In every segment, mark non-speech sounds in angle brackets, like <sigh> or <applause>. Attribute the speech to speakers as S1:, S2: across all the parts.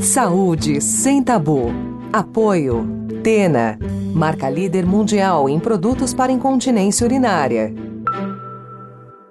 S1: Saúde sem tabu. Apoio. Tena, marca líder mundial em produtos para incontinência urinária.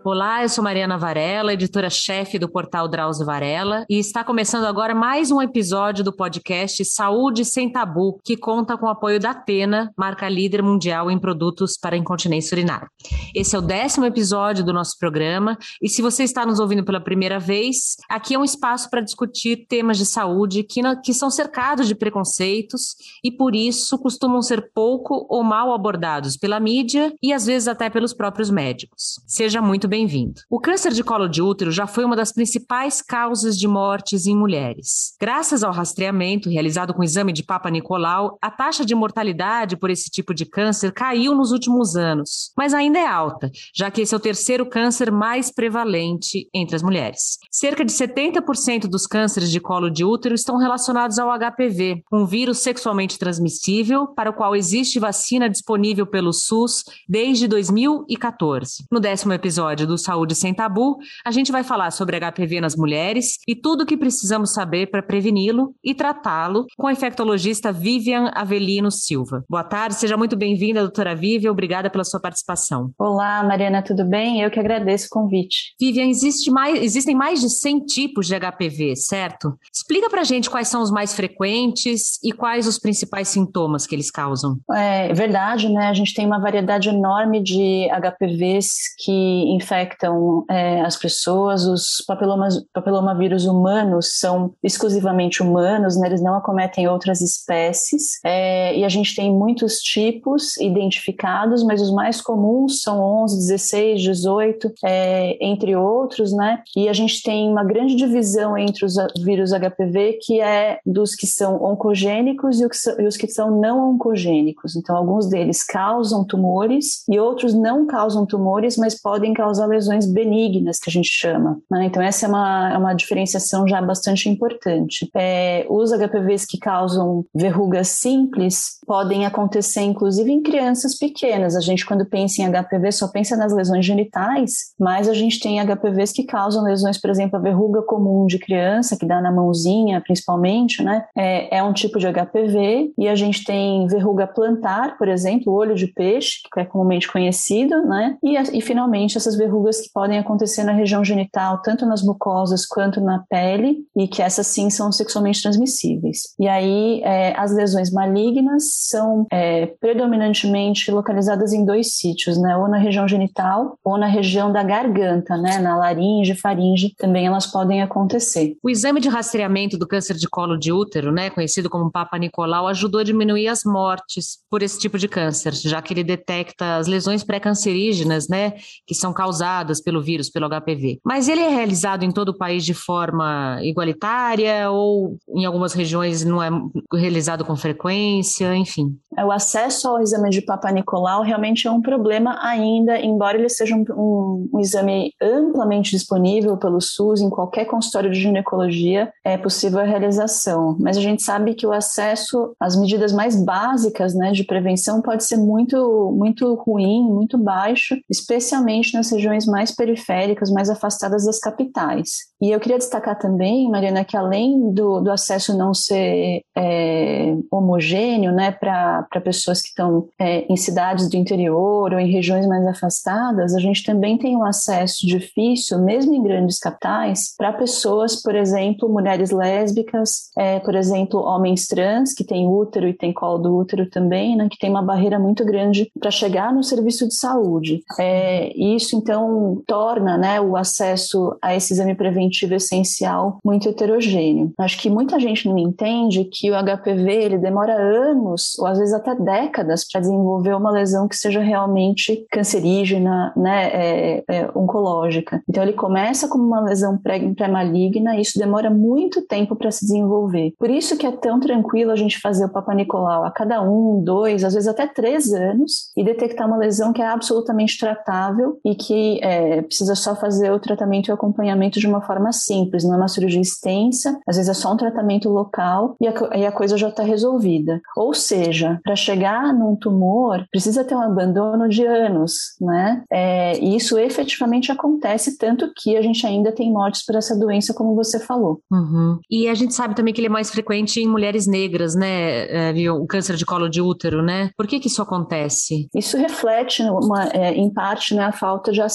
S2: Olá, eu sou Mariana Varela, editora-chefe do portal Drauzio Varela, e está começando agora mais um episódio do podcast Saúde Sem Tabu, que conta com o apoio da Atena, marca líder mundial em produtos para incontinência urinária. Esse é o décimo episódio do nosso programa, e se você está nos ouvindo pela primeira vez, aqui é um espaço para discutir temas de saúde que, que são cercados de preconceitos e, por isso, costumam ser pouco ou mal abordados pela mídia e, às vezes, até pelos próprios médicos. Seja muito bem bem-vindo. O câncer de colo de útero já foi uma das principais causas de mortes em mulheres. Graças ao rastreamento realizado com o exame de Papa Nicolau, a taxa de mortalidade por esse tipo de câncer caiu nos últimos anos, mas ainda é alta, já que esse é o terceiro câncer mais prevalente entre as mulheres. Cerca de 70% dos cânceres de colo de útero estão relacionados ao HPV, um vírus sexualmente transmissível para o qual existe vacina disponível pelo SUS desde 2014. No décimo episódio episódio do Saúde Sem Tabu, a gente vai falar sobre HPV nas mulheres e tudo o que precisamos saber para preveni-lo e tratá-lo com a infectologista Vivian Avelino Silva. Boa tarde, seja muito bem-vinda, doutora Vivian, obrigada pela sua participação.
S3: Olá, Mariana, tudo bem? Eu que agradeço o convite.
S2: Vivian, existe mais, existem mais de 100 tipos de HPV, certo? Explica pra gente quais são os mais frequentes e quais os principais sintomas que eles causam.
S3: É verdade, né? A gente tem uma variedade enorme de HPVs que infectam infectam é, as pessoas, os papilomas, papilomavírus humanos são exclusivamente humanos, né? eles não acometem outras espécies, é, e a gente tem muitos tipos identificados, mas os mais comuns são 11, 16, 18, é, entre outros, né? E a gente tem uma grande divisão entre os vírus HPV, que é dos que são oncogênicos e os que são não oncogênicos. Então, alguns deles causam tumores e outros não causam tumores, mas podem causar lesões benignas, que a gente chama. Né? Então, essa é uma, é uma diferenciação já bastante importante. É, os HPVs que causam verrugas simples podem acontecer, inclusive, em crianças pequenas. A gente, quando pensa em HPV, só pensa nas lesões genitais, mas a gente tem HPVs que causam lesões, por exemplo, a verruga comum de criança, que dá na mãozinha, principalmente, né? É, é um tipo de HPV. E a gente tem verruga plantar, por exemplo, olho de peixe, que é comumente conhecido, né? E, e finalmente, essas verrugas verrugas que podem acontecer na região genital, tanto nas mucosas quanto na pele, e que essas sim são sexualmente transmissíveis. E aí, é, as lesões malignas são é, predominantemente localizadas em dois sítios, né? Ou na região genital ou na região da garganta, né? Na laringe, faringe, também elas podem acontecer.
S2: O exame de rastreamento do câncer de colo de útero, né? Conhecido como Papa Nicolau, ajudou a diminuir as mortes por esse tipo de câncer, já que ele detecta as lesões pré-cancerígenas, né? Que são causadas causadas pelo vírus, pelo HPV. Mas ele é realizado em todo o país de forma igualitária ou em algumas regiões não é realizado com frequência, enfim?
S3: O acesso ao exame de Papa Nicolau realmente é um problema ainda, embora ele seja um, um, um exame amplamente disponível pelo SUS em qualquer consultório de ginecologia, é possível a realização. Mas a gente sabe que o acesso às medidas mais básicas né, de prevenção pode ser muito, muito ruim, muito baixo, especialmente nas regiões regiões mais periféricas, mais afastadas das capitais. E eu queria destacar também, Mariana, que além do, do acesso não ser é, homogêneo né, para pessoas que estão é, em cidades do interior ou em regiões mais afastadas, a gente também tem um acesso difícil, mesmo em grandes capitais, para pessoas, por exemplo, mulheres lésbicas, é, por exemplo, homens trans que têm útero e têm colo do útero também, né, que tem uma barreira muito grande para chegar no serviço de saúde. É, isso, então, então torna né, o acesso a esse exame preventivo essencial muito heterogêneo. Acho que muita gente não entende que o HPV ele demora anos ou às vezes até décadas para desenvolver uma lesão que seja realmente cancerígena, né, é, é, oncológica. Então ele começa como uma lesão pré-maligna e isso demora muito tempo para se desenvolver. Por isso que é tão tranquilo a gente fazer o Papa Nicolau a cada um, dois, às vezes até três anos e detectar uma lesão que é absolutamente tratável e que que é, precisa só fazer o tratamento e o acompanhamento de uma forma simples, não é uma cirurgia extensa, às vezes é só um tratamento local e a, e a coisa já está resolvida. Ou seja, para chegar num tumor, precisa ter um abandono de anos, né? É, e isso efetivamente acontece, tanto que a gente ainda tem mortes por essa doença, como você falou.
S2: Uhum. E a gente sabe também que ele é mais frequente em mulheres negras, né? É, o câncer de colo de útero, né? Por que que isso acontece?
S3: Isso reflete, uma, é, em parte, né, a falta de acesso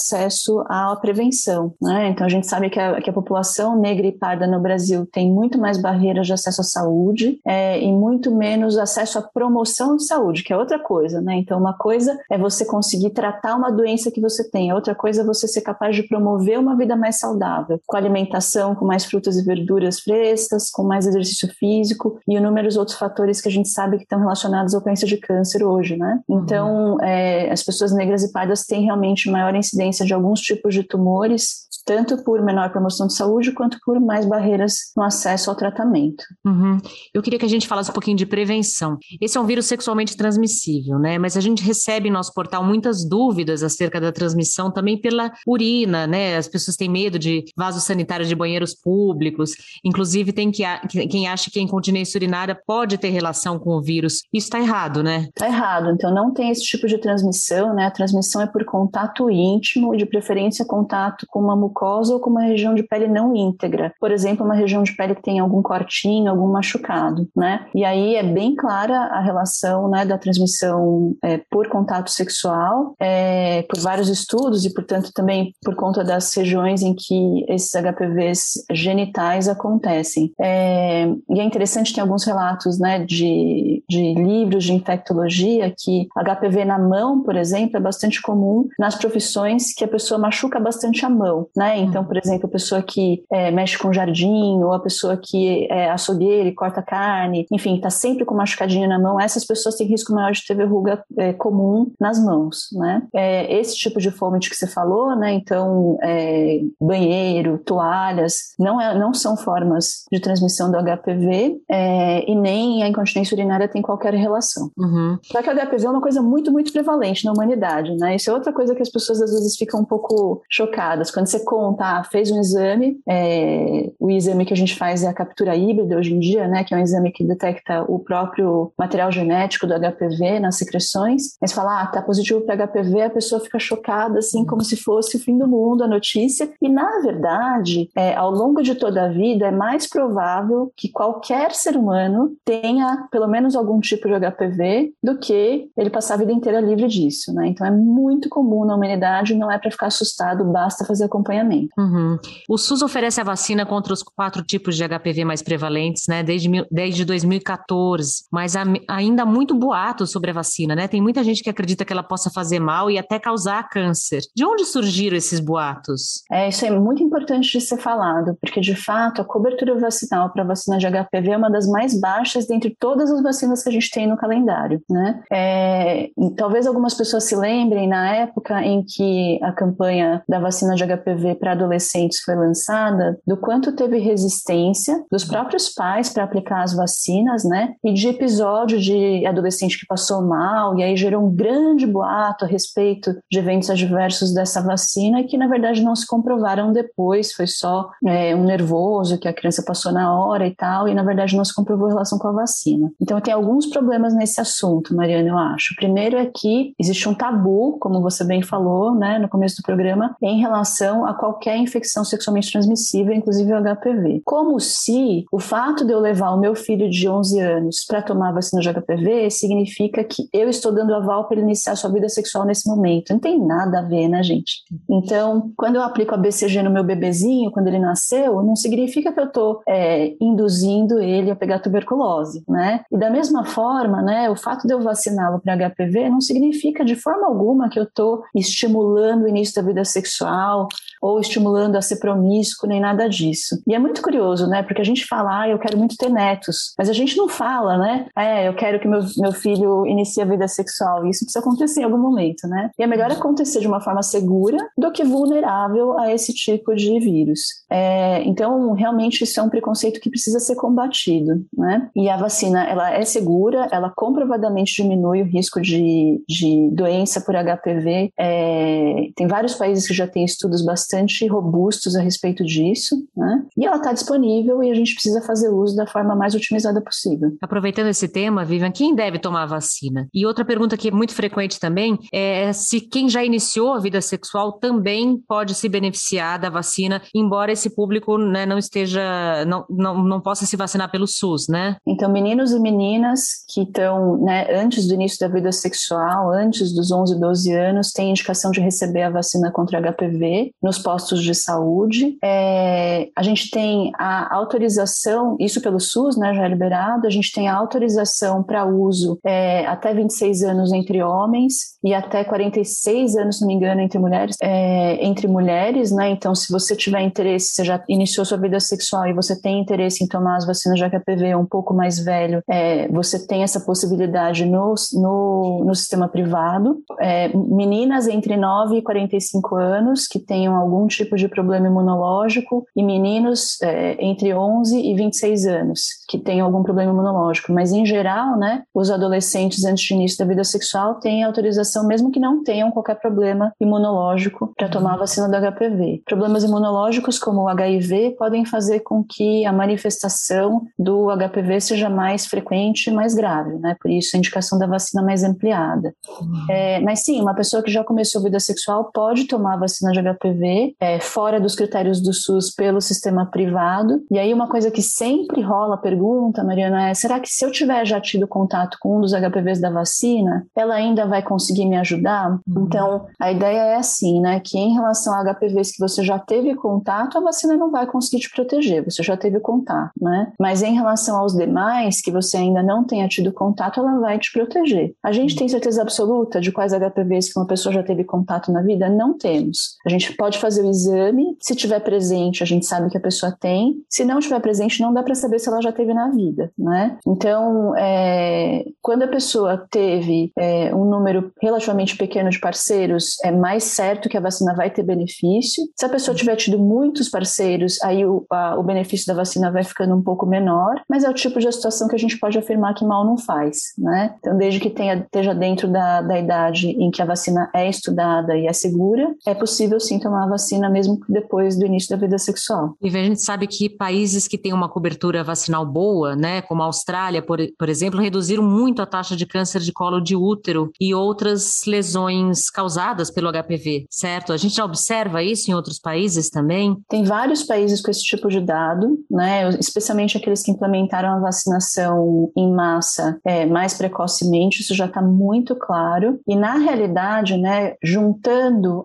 S3: à prevenção, né? Então a gente sabe que a, que a população negra e parda no Brasil tem muito mais barreiras de acesso à saúde é, e muito menos acesso à promoção de saúde, que é outra coisa, né? Então uma coisa é você conseguir tratar uma doença que você tem, a outra coisa é você ser capaz de promover uma vida mais saudável, com alimentação, com mais frutas e verduras frescas, com mais exercício físico e inúmeros outros fatores que a gente sabe que estão relacionados ao doença de câncer hoje, né? Uhum. Então, é, as pessoas negras e pardas têm realmente maior incidência de alguns tipos de tumores tanto por menor promoção de saúde quanto por mais barreiras no acesso ao tratamento.
S2: Uhum. Eu queria que a gente falasse um pouquinho de prevenção. Esse é um vírus sexualmente transmissível, né? Mas a gente recebe em nosso portal muitas dúvidas acerca da transmissão também pela urina, né? As pessoas têm medo de vasos sanitários de banheiros públicos. Inclusive, tem que, quem acha que a incontinência urinária pode ter relação com o vírus. Isso está errado, né?
S3: Está errado. Então, não tem esse tipo de transmissão, né? A transmissão é por contato íntimo e, de preferência, contato com uma mucosa ou com uma região de pele não íntegra. Por exemplo, uma região de pele que tem algum cortinho, algum machucado, né? E aí é bem clara a relação né, da transmissão é, por contato sexual, é, por vários estudos e, portanto, também por conta das regiões em que esses HPVs genitais acontecem. É, e é interessante, tem alguns relatos né, de, de livros de infectologia que HPV na mão, por exemplo, é bastante comum nas profissões que a pessoa machuca bastante a mão né? Então, por exemplo, a pessoa que é, mexe com jardim, ou a pessoa que é açougueira e corta carne, enfim, está sempre com machucadinho na mão, essas pessoas têm risco maior de ter verruga é, comum nas mãos, né? É, esse tipo de fômite que você falou, né? Então, é, banheiro, toalhas, não, é, não são formas de transmissão do HPV é, e nem a incontinência urinária tem qualquer relação. Uhum. Só que o HPV é uma coisa muito, muito prevalente na humanidade, né? Isso é outra coisa que as pessoas às vezes ficam um pouco chocadas. Quando você conta, ah, fez um exame, é, o exame que a gente faz é a captura híbrida hoje em dia, né, que é um exame que detecta o próprio material genético do HPV nas secreções, mas fala, ah, tá positivo para HPV, a pessoa fica chocada, assim, como se fosse o fim do mundo, a notícia, e na verdade, é, ao longo de toda a vida, é mais provável que qualquer ser humano tenha pelo menos algum tipo de HPV do que ele passar a vida inteira livre disso, né, então é muito comum na humanidade, não é para ficar assustado, basta fazer acompanhamento.
S2: Uhum. O SUS oferece a vacina contra os quatro tipos de HPV mais prevalentes, né, desde, desde 2014, mas há, ainda há muito boato sobre a vacina, né? Tem muita gente que acredita que ela possa fazer mal e até causar câncer. De onde surgiram esses boatos?
S3: É, isso é muito importante de ser falado, porque de fato a cobertura vacinal para a vacina de HPV é uma das mais baixas dentre todas as vacinas que a gente tem no calendário, né? É, talvez algumas pessoas se lembrem na época em que a campanha da vacina de HPV para adolescentes foi lançada, do quanto teve resistência dos próprios pais para aplicar as vacinas, né? E de episódio de adolescente que passou mal, e aí gerou um grande boato a respeito de eventos adversos dessa vacina que na verdade não se comprovaram depois, foi só é, um nervoso que a criança passou na hora e tal, e na verdade não se comprovou em relação com a vacina. Então tem alguns problemas nesse assunto, Mariana, eu acho. O primeiro é que existe um tabu, como você bem falou, né, no começo do programa, em relação a qualquer infecção sexualmente transmissível, inclusive o HPV. Como se o fato de eu levar o meu filho de 11 anos para tomar a vacina de HPV significa que eu estou dando aval para ele iniciar sua vida sexual nesse momento. Não tem nada a ver, né, gente? Então, quando eu aplico a BCG no meu bebezinho, quando ele nasceu, não significa que eu estou é, induzindo ele a pegar tuberculose, né? E da mesma forma, né, o fato de eu vaciná-lo para HPV não significa de forma alguma que eu estou estimulando o início da vida sexual ou estimulando a ser promíscuo, nem nada disso. E é muito curioso, né? Porque a gente fala, ah, eu quero muito ter netos, mas a gente não fala, né? É, eu quero que meu, meu filho inicie a vida sexual. Isso precisa acontecer em algum momento, né? E é melhor acontecer de uma forma segura do que vulnerável a esse tipo de vírus. É, então, realmente, isso é um preconceito que precisa ser combatido, né? E a vacina, ela é segura, ela comprovadamente diminui o risco de, de doença por HPV é, é, tem vários países que já têm estudos bastante robustos a respeito disso, né? E ela está disponível e a gente precisa fazer uso da forma mais otimizada possível.
S2: Aproveitando esse tema, Vivian, quem deve tomar a vacina? E outra pergunta que é muito frequente também é se quem já iniciou a vida sexual também pode se beneficiar da vacina, embora esse público né, não esteja, não, não, não possa se vacinar pelo SUS, né?
S3: Então, meninos e meninas que estão né, antes do início da vida sexual, antes dos 11, 12 anos, têm indicação de receber a vacina contra HPV nos postos de saúde. É, a gente tem a autorização, isso pelo SUS, né, já é liberado, a gente tem a autorização para uso é, até 26 anos entre homens e até 46 anos, se não me engano, entre mulheres, é, entre mulheres, né? Então, se você tiver interesse, você já iniciou sua vida sexual e você tem interesse em tomar as vacinas de HPV um pouco mais velho, é, você tem essa possibilidade no, no, no sistema privado. É, meninas entre 9 e 45 anos que tenham algum tipo de problema imunológico e meninos é, entre 11 e 26 anos que tenham algum problema imunológico. Mas, em geral, né, os adolescentes antes do início da vida sexual têm autorização, mesmo que não tenham qualquer problema imunológico, para tomar a vacina do HPV. Problemas imunológicos, como o HIV, podem fazer com que a manifestação do HPV seja mais frequente e mais grave, né? Por isso, a indicação da vacina mais ampliada. Uhum. É, mas sim, uma pessoa que já começou a vida sexual pode tomar a vacina de HPV é, fora dos critérios do SUS pelo sistema privado. E aí, uma coisa que sempre rola a pergunta, Mariana, é: será que se eu tiver já tido contato com um dos HPVs da vacina, ela ainda vai conseguir me ajudar? Uhum. Então, a ideia é assim, né? Que em relação a HPVs que você já teve contato, a vacina não vai conseguir te proteger, você já teve contato, né? Mas em relação aos demais que você ainda não tenha tido contato, ela vai te proteger. A gente tem certeza absoluta de quais HPVs que uma pessoa já teve contato na vida? Não temos. A gente pode fazer o exame, se tiver presente, a gente sabe que a pessoa tem. Se não tiver presente, não dá para saber se ela já teve na vida, né? Então, é, quando a pessoa teve é, um número relativamente pequeno de parceiros, é mais certo que a vacina vai ter benefício. Se a pessoa tiver tido muitos parceiros, aí o, a, o benefício da vacina vai ficando um pouco menor, mas é o tipo de situação que a gente pode afirmar que mal não faz, né? Então, desde que tenha, esteja dentro da, da idade em que a vacina é estudada e é segura, é possível sim tomar a vacina mesmo depois do início da vida sexual.
S2: E a gente sabe que países que têm uma cobertura vacinal boa, né, como a Austrália, por, por exemplo, reduziram muito a taxa de câncer de colo de útero e outras lesões causadas pelo HPV, certo? A gente já observa isso em outros países também?
S3: Tem vários países com esse tipo de dado, né, especialmente aqueles que implementaram a vacinação em massa é, mais precocemente, isso já está muito claro. E na realidade, né, juntando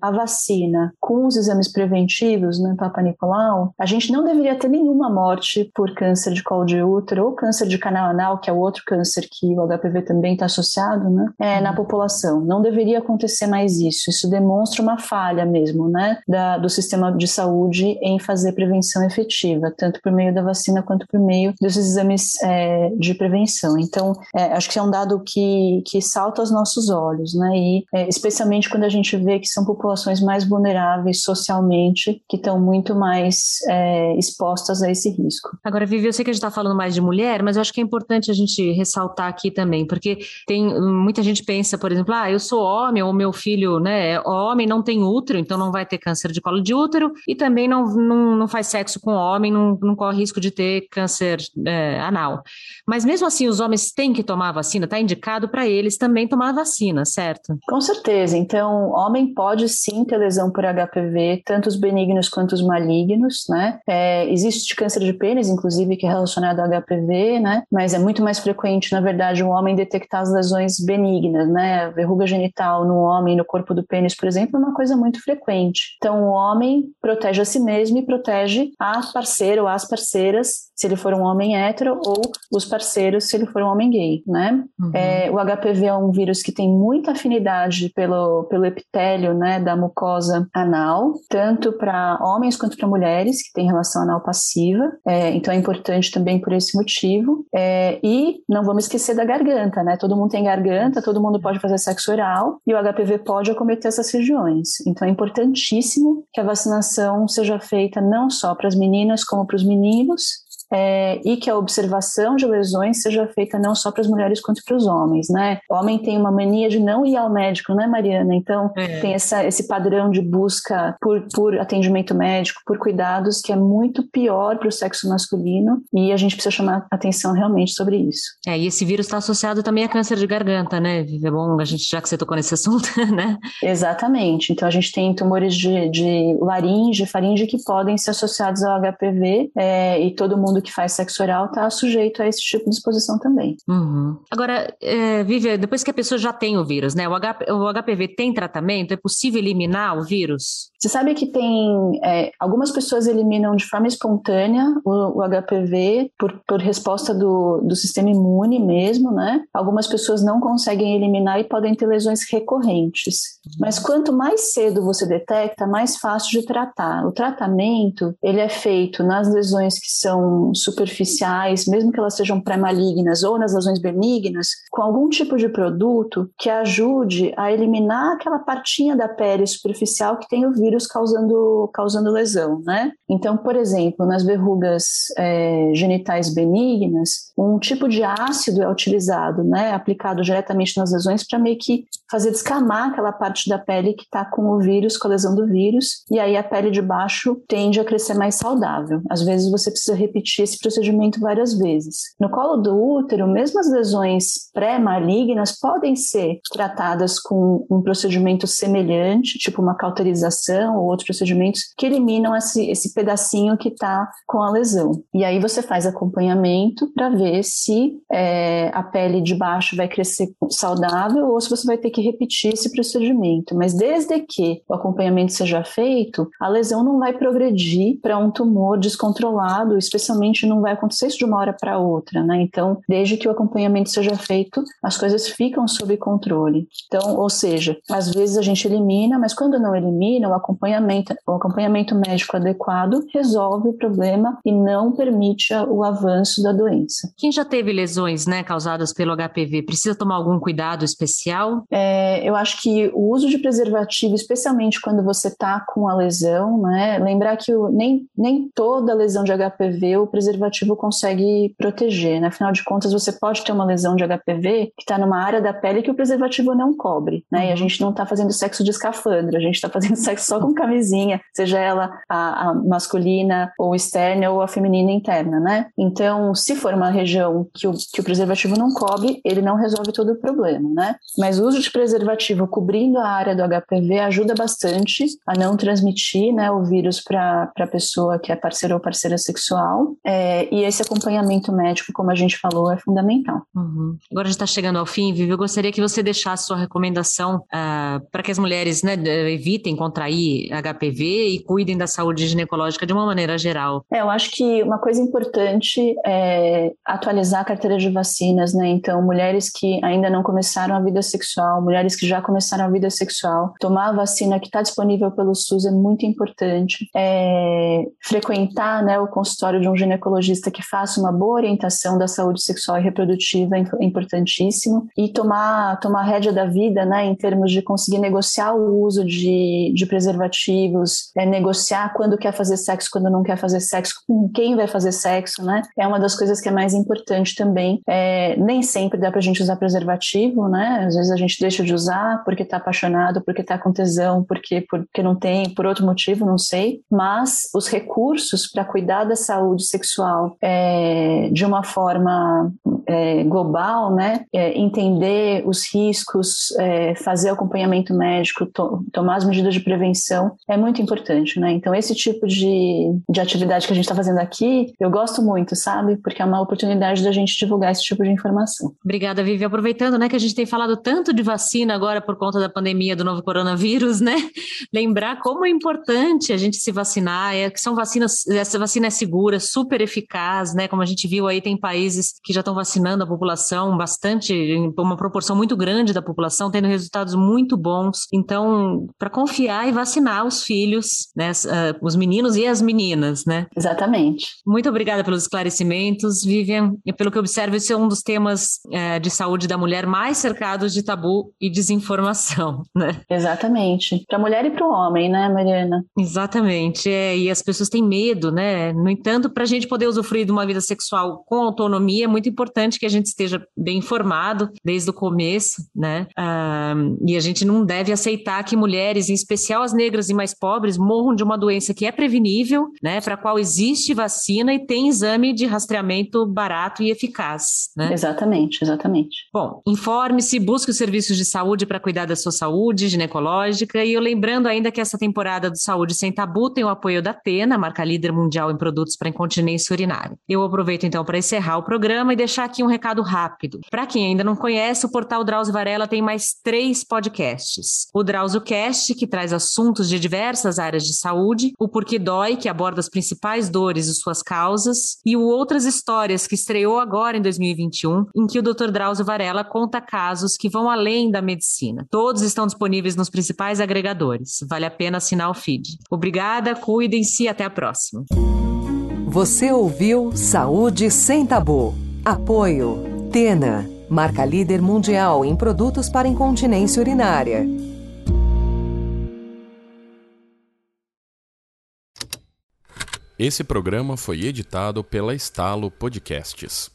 S3: a vacina com os exames preventivos no né, Papa Nicolau, a gente não deveria ter nenhuma morte por câncer de colo de útero ou câncer de canal anal, que é o outro câncer que o HPV também está associado, né, é, na população. Não deveria acontecer mais isso. Isso demonstra uma falha mesmo, né, da, do sistema de saúde em fazer prevenção efetiva, tanto por meio da vacina quanto por meio dos exames é, de prevenção. Então, é, acho que é um dado que, que salta aos nossos olhos, né? E é, especialmente quando a gente vê que são populações mais vulneráveis socialmente, que estão muito mais é, expostas a esse risco.
S2: Agora, Vivi, eu sei que a gente está falando mais de mulher, mas eu acho que é importante a gente ressaltar aqui também, porque tem muita gente pensa, por exemplo, ah, eu sou homem, ou meu filho, né, é homem, não tem útero, então não vai ter câncer de colo de útero, e também não, não, não faz sexo com homem, não, não corre risco de ter câncer é, anal. Mas mesmo assim, os homens têm que tomar a vacina, está indicado para eles também tomar a vacina, certo?
S3: Com certeza. Então, homem pode sim ter lesão por HPV, tanto os benignos quanto os malignos, né? É, existe câncer de pênis, inclusive, que é relacionado ao HPV, né? Mas é muito mais frequente, na verdade, um homem detectar as lesões benignas, né? A verruga genital no homem, no corpo do pênis, por exemplo, é uma coisa muito frequente. Então, o homem protege a si mesmo e protege a parceira ou as parceiras, se ele for um homem hétero, ou os parceiros, se ele for um homem gay, né? Uhum. É, o HPV é um vírus que tem muita afinidade pelo, pelo epitélio né, da mucosa anal, tanto para homens quanto para mulheres, que têm relação anal passiva. É, então é importante também por esse motivo. É, e não vamos esquecer da garganta, né? Todo mundo tem garganta, todo mundo pode fazer sexo oral e o HPV pode acometer essas regiões. Então é importantíssimo que a vacinação seja feita não só para as meninas como para os meninos é, e que a observação de lesões seja feita não só para as mulheres quanto para os homens, né? O homem tem uma mania de não ir ao médico, né, Mariana? Então é. tem essa, esse padrão de busca por, por atendimento médico, por cuidados, que é muito pior para o sexo masculino e a gente precisa chamar atenção realmente sobre isso.
S2: É, e esse vírus está associado também a câncer de garganta, né? É bom a gente, já que você tocou nesse <laughs> assunto, né?
S3: Exatamente. Então a gente tem tumores de, de laringe, faringe que podem ser associados ao HPV é, e todo mundo que faz sexo oral está sujeito a esse tipo de exposição também.
S2: Uhum. Agora, é, Vivi, depois que a pessoa já tem o vírus, né? O, H, o HPV tem tratamento? É possível eliminar o vírus?
S3: Você sabe que tem é, algumas pessoas eliminam de forma espontânea o, o HPV por, por resposta do, do sistema imune mesmo, né? Algumas pessoas não conseguem eliminar e podem ter lesões recorrentes. Mas quanto mais cedo você detecta, mais fácil de tratar. O tratamento ele é feito nas lesões que são superficiais, mesmo que elas sejam pré-malignas ou nas lesões benignas, com algum tipo de produto que ajude a eliminar aquela partinha da pele superficial que tem o vírus causando, causando lesão, né? Então, por exemplo, nas verrugas é, genitais benignas, um tipo de ácido é utilizado, né? Aplicado diretamente nas lesões para meio que fazer descamar aquela parte da pele que está com o vírus, com a lesão do vírus, e aí a pele de baixo tende a crescer mais saudável. Às vezes você precisa repetir esse procedimento várias vezes. No colo do útero, mesmo as lesões pré-malignas podem ser tratadas com um procedimento semelhante, tipo uma cauterização ou outros procedimentos que eliminam esse, esse pedacinho que está com a lesão. E aí você faz acompanhamento para ver se é, a pele de baixo vai crescer saudável ou se você vai ter que repetir esse procedimento. Mas desde que o acompanhamento seja feito, a lesão não vai progredir para um tumor descontrolado, especialmente não vai acontecer isso de uma hora para outra, né? Então, desde que o acompanhamento seja feito, as coisas ficam sob controle. Então, ou seja, às vezes a gente elimina, mas quando não elimina, o acompanhamento, o acompanhamento médico adequado resolve o problema e não permite o avanço da doença.
S2: Quem já teve lesões, né, causadas pelo HPV, precisa tomar algum cuidado especial?
S3: É, eu acho que o uso de preservativo, especialmente quando você está com a lesão, né, lembrar que o, nem, nem toda lesão de HPV o preservativo consegue proteger, né? Afinal de contas, você pode ter uma lesão de HPV que está numa área da pele que o preservativo não cobre, né? E a uhum. gente não está fazendo sexo de escafandro, a gente está fazendo <laughs> sexo com camisinha, seja ela a, a masculina ou externa ou a feminina interna, né? Então, se for uma região que o, que o preservativo não cobre, ele não resolve todo o problema, né? Mas o uso de preservativo cobrindo a área do HPV ajuda bastante a não transmitir né, o vírus para a pessoa que é parceira ou parceira sexual. É, e esse acompanhamento médico, como a gente falou, é fundamental.
S2: Uhum. Agora a gente está chegando ao fim, Vivi. Eu gostaria que você deixasse sua recomendação uh, para que as mulheres né, evitem contrair HPV e cuidem da saúde ginecológica de uma maneira geral.
S3: É, eu acho que uma coisa importante é atualizar a carteira de vacinas, né? Então, mulheres que ainda não começaram a vida sexual, mulheres que já começaram a vida sexual, tomar a vacina que está disponível pelo SUS é muito importante. É, frequentar né, o consultório de um ginecologista que faça uma boa orientação da saúde sexual e reprodutiva é, importantíssimo. E tomar, tomar a rédea da vida, né, em termos de conseguir negociar o uso de, de preservativos, é, negociar quando quer fazer sexo, quando não quer fazer sexo, com quem vai fazer sexo, né? É uma das coisas que é mais importante também. É, nem sempre dá pra gente usar preservativo, né? Às vezes a gente deixa de usar porque tá apaixonado, porque tá com tesão, porque, porque não tem, por outro motivo, não sei. Mas os recursos para cuidar da saúde sexual é, de uma forma é, global, né? É, entender os riscos, é, fazer acompanhamento médico, to tomar as medidas de prevenção é muito importante, né? Então, esse tipo de, de atividade que a gente está fazendo aqui, eu gosto muito, sabe? Porque é uma oportunidade da gente divulgar esse tipo de informação.
S2: Obrigada, Vivi. Aproveitando, né, que a gente tem falado tanto de vacina agora por conta da pandemia do novo coronavírus, né? <laughs> Lembrar como é importante a gente se vacinar, é que são vacinas, essa vacina é segura, super eficaz, né? Como a gente viu aí, tem países que já estão vacinando vacinando a população bastante, uma proporção muito grande da população, tendo resultados muito bons. Então, para confiar e vacinar os filhos, né, uh, os meninos e as meninas, né?
S3: Exatamente.
S2: Muito obrigada pelos esclarecimentos, Vivian. E pelo que observo, esse é um dos temas uh, de saúde da mulher mais cercados de tabu e desinformação, <laughs> né?
S3: Exatamente. Para a mulher e para o homem, né, Mariana?
S2: Exatamente. É, e as pessoas têm medo, né? No entanto, para a gente poder usufruir de uma vida sexual com autonomia, é muito importante que a gente esteja bem informado desde o começo, né? Uh, e a gente não deve aceitar que mulheres, em especial as negras e mais pobres, morram de uma doença que é prevenível, né? Para a qual existe vacina e tem exame de rastreamento barato e eficaz, né?
S3: Exatamente, exatamente.
S2: Bom, informe-se, busque os serviços de saúde para cuidar da sua saúde ginecológica e eu lembrando ainda que essa temporada do Saúde Sem Tabu tem o apoio da Tena, marca líder mundial em produtos para incontinência urinária. Eu aproveito então para encerrar o programa e deixar aqui um recado rápido. Para quem ainda não conhece, o portal Drauzio Varela tem mais três podcasts. O Drauzio Cast, que traz assuntos de diversas áreas de saúde, o Porquê Dói, que aborda as principais dores e suas causas, e o Outras Histórias, que estreou agora em 2021, em que o Dr. Drauzio Varela conta casos que vão além da medicina. Todos estão disponíveis nos principais agregadores. Vale a pena assinar o feed. Obrigada, cuidem-se e até a próxima.
S1: Você ouviu Saúde Sem Tabu. Apoio. Tena. Marca líder mundial em produtos para incontinência urinária.
S4: Esse programa foi editado pela Estalo Podcasts.